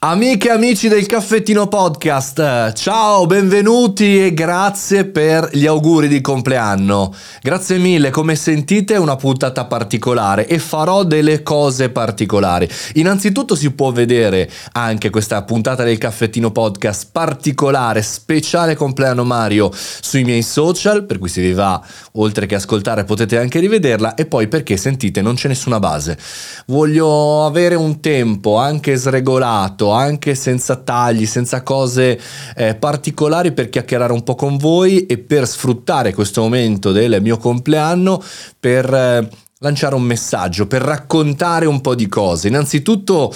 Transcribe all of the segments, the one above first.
Amiche e amici del Caffettino Podcast, ciao, benvenuti e grazie per gli auguri di compleanno. Grazie mille, come sentite è una puntata particolare e farò delle cose particolari. Innanzitutto si può vedere anche questa puntata del Caffettino Podcast particolare, speciale compleanno Mario sui miei social, per cui se vi va oltre che ascoltare potete anche rivederla e poi perché sentite non c'è nessuna base. Voglio avere un tempo anche sregolato anche senza tagli, senza cose eh, particolari per chiacchierare un po' con voi e per sfruttare questo momento del mio compleanno per eh, lanciare un messaggio, per raccontare un po' di cose. Innanzitutto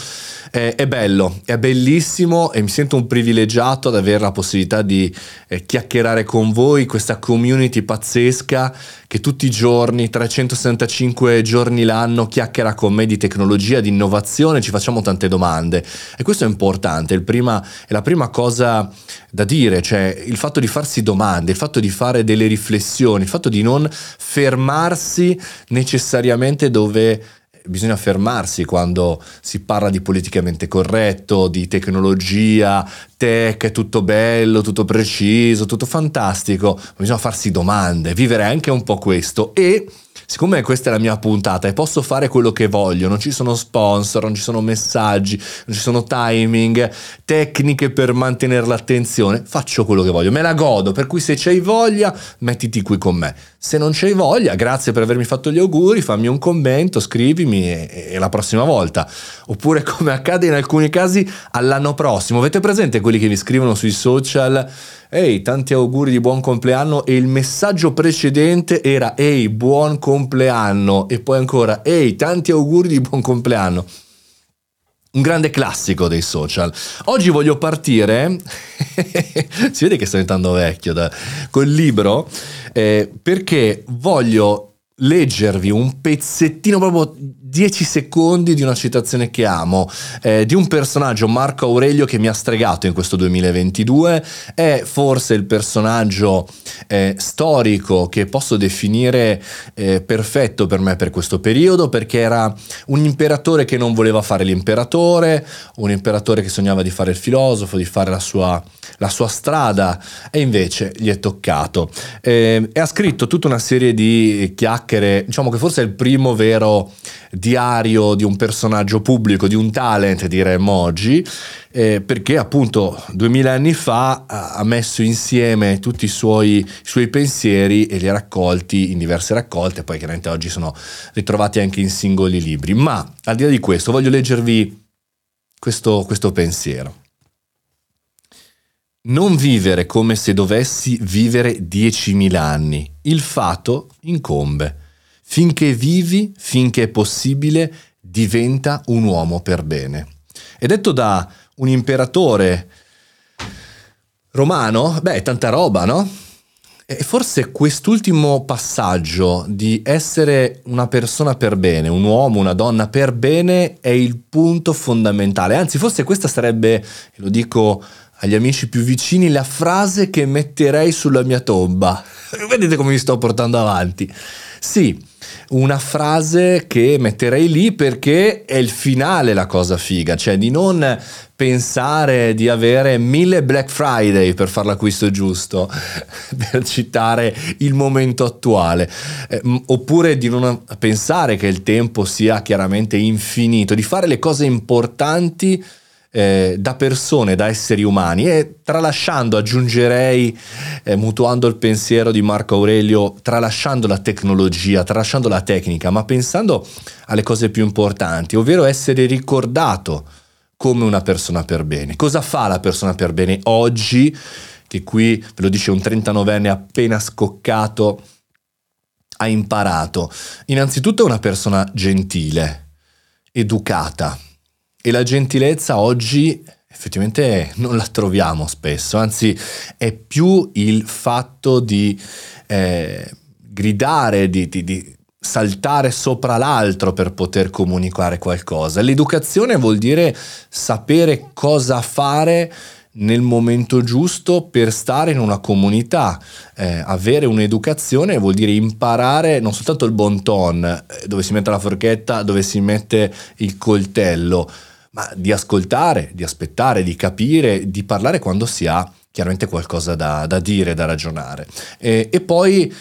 eh, è bello, è bellissimo e mi sento un privilegiato ad avere la possibilità di eh, chiacchierare con voi, questa community pazzesca che tutti i giorni, 365 giorni l'anno, chiacchiera con me di tecnologia, di innovazione, ci facciamo tante domande. E questo è importante, prima, è la prima cosa da dire, cioè il fatto di farsi domande, il fatto di fare delle riflessioni, il fatto di non fermarsi necessariamente dove bisogna fermarsi quando si parla di politicamente corretto, di tecnologia, tech, tutto bello, tutto preciso, tutto fantastico, bisogna farsi domande, vivere anche un po' questo e siccome questa è la mia puntata e posso fare quello che voglio, non ci sono sponsor, non ci sono messaggi, non ci sono timing, tecniche per mantenere l'attenzione, faccio quello che voglio, me la godo, per cui se c'hai voglia mettiti qui con me. Se non c'hai voglia, grazie per avermi fatto gli auguri, fammi un commento, scrivimi e, e la prossima volta. Oppure come accade in alcuni casi all'anno prossimo. Avete presente quelli che mi scrivono sui social? Ehi, tanti auguri di buon compleanno e il messaggio precedente era ehi, buon compleanno e poi ancora ehi, tanti auguri di buon compleanno. Un grande classico dei social. Oggi voglio partire, si vede che sto diventando vecchio, da, col libro, eh, perché voglio leggervi un pezzettino proprio 10 secondi di una citazione che amo, eh, di un personaggio, Marco Aurelio, che mi ha stregato in questo 2022. È forse il personaggio eh, storico che posso definire eh, perfetto per me per questo periodo, perché era un imperatore che non voleva fare l'imperatore, un imperatore che sognava di fare il filosofo, di fare la sua, la sua strada, e invece gli è toccato. Eh, e ha scritto tutta una serie di chiacchiere, diciamo che forse è il primo vero diario di un personaggio pubblico, di un talent, diremmo oggi, eh, perché appunto duemila anni fa ha messo insieme tutti i suoi, i suoi, pensieri e li ha raccolti in diverse raccolte, poi chiaramente oggi sono ritrovati anche in singoli libri. Ma al di là di questo voglio leggervi questo, questo pensiero. Non vivere come se dovessi vivere 10.000 anni. Il fato incombe. Finché vivi, finché è possibile, diventa un uomo per bene. È detto da un imperatore romano, beh, tanta roba, no? E forse quest'ultimo passaggio di essere una persona per bene, un uomo, una donna per bene, è il punto fondamentale. Anzi, forse questa sarebbe, lo dico agli amici più vicini, la frase che metterei sulla mia tomba. Vedete come mi sto portando avanti. Sì, una frase che metterei lì perché è il finale la cosa figa, cioè di non pensare di avere mille Black Friday per fare l'acquisto giusto, per citare il momento attuale, eh, oppure di non pensare che il tempo sia chiaramente infinito, di fare le cose importanti eh, da persone, da esseri umani e tralasciando, aggiungerei, eh, mutuando il pensiero di Marco Aurelio, tralasciando la tecnologia, tralasciando la tecnica, ma pensando alle cose più importanti, ovvero essere ricordato come una persona per bene. Cosa fa la persona per bene oggi? Che qui ve lo dice un 39enne appena scoccato, ha imparato. Innanzitutto è una persona gentile, educata, e la gentilezza oggi effettivamente non la troviamo spesso, anzi è più il fatto di eh, gridare, di, di, di saltare sopra l'altro per poter comunicare qualcosa. L'educazione vuol dire sapere cosa fare nel momento giusto per stare in una comunità. Eh, avere un'educazione vuol dire imparare non soltanto il bon ton, eh, dove si mette la forchetta, dove si mette il coltello, ma di ascoltare, di aspettare, di capire, di parlare quando si ha chiaramente qualcosa da, da dire, da ragionare. E, e poi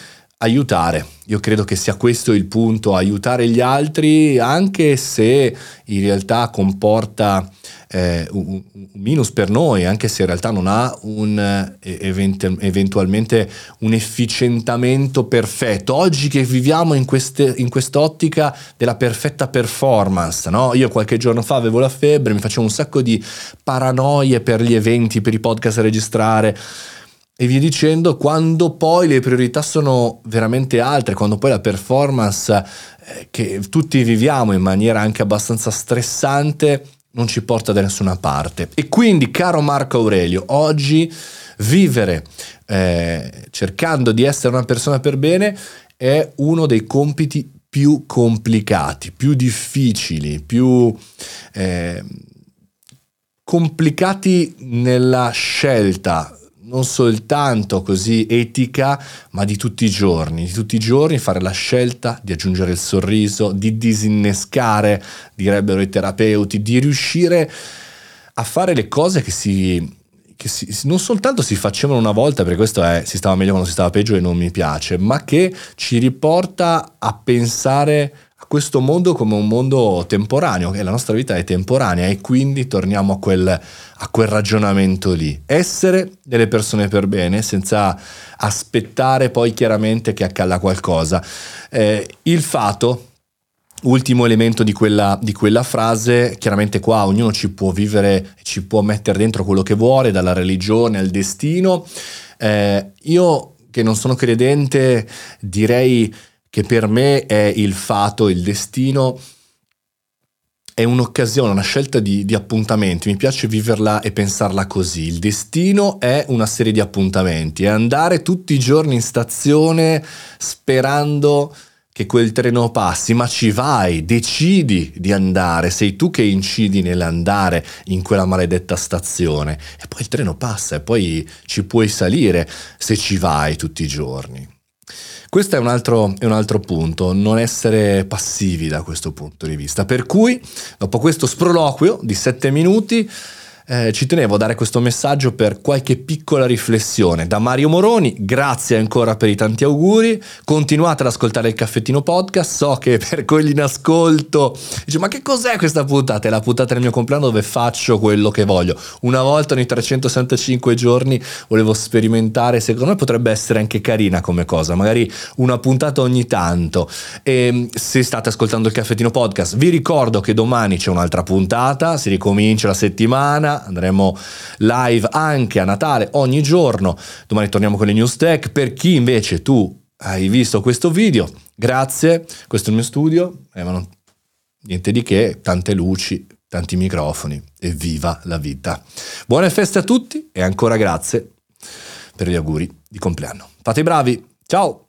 aiutare. Io credo che sia questo il punto, aiutare gli altri, anche se in realtà comporta eh, un, minus per noi, anche se in realtà non ha un, eh, event- eventualmente un efficientamento perfetto. Oggi che viviamo in, queste, in quest'ottica della perfetta performance, no? io qualche giorno fa avevo la febbre, mi facevo un sacco di paranoie per gli eventi, per i podcast a registrare e via dicendo, quando poi le priorità sono veramente altre, quando poi la performance eh, che tutti viviamo in maniera anche abbastanza stressante non ci porta da nessuna parte. E quindi, caro Marco Aurelio, oggi vivere eh, cercando di essere una persona per bene è uno dei compiti più complicati, più difficili, più eh, complicati nella scelta non soltanto così etica, ma di tutti i giorni, di tutti i giorni fare la scelta di aggiungere il sorriso, di disinnescare, direbbero i terapeuti, di riuscire a fare le cose che si, che si, non soltanto si facevano una volta, perché questo è si stava meglio quando si stava peggio e non mi piace, ma che ci riporta a pensare questo mondo come un mondo temporaneo, che la nostra vita è temporanea e quindi torniamo a quel, a quel ragionamento lì. Essere delle persone per bene senza aspettare poi chiaramente che accada qualcosa. Eh, il fato ultimo elemento di quella, di quella, frase, chiaramente qua ognuno ci può vivere, ci può mettere dentro quello che vuole, dalla religione al destino. Eh, io che non sono credente direi che per me è il fato, il destino, è un'occasione, una scelta di, di, appuntamenti, mi piace viverla e pensarla così. Il destino è una serie di appuntamenti, è andare tutti i giorni in stazione sperando che quel treno passi, ma ci vai, decidi di andare, sei tu che incidi nell'andare in quella maledetta stazione e poi il treno passa e poi ci puoi salire se ci vai tutti i giorni. Questo è un, altro, è un altro punto, non essere passivi da questo punto di vista. Per cui, dopo questo sproloquio di sette minuti, eh, ci tenevo a dare questo messaggio per qualche piccola riflessione. Da Mario Moroni, grazie ancora per i tanti auguri, continuate ad ascoltare il caffettino podcast, so che per quelli in ascolto dice ma che cos'è questa puntata? È la puntata del mio compleanno dove faccio quello che voglio. Una volta ogni 365 giorni volevo sperimentare, secondo me potrebbe essere anche carina come cosa, magari una puntata ogni tanto. E se state ascoltando il caffettino podcast, vi ricordo che domani c'è un'altra puntata, si ricomincia la andremo live anche a Natale ogni giorno. Domani torniamo con le news tech. Per chi invece tu hai visto questo video, grazie. Questo è il mio studio, eh, non, niente di che, tante luci, tanti microfoni e viva la vita. Buone feste a tutti e ancora grazie per gli auguri di compleanno. Fate i bravi, ciao!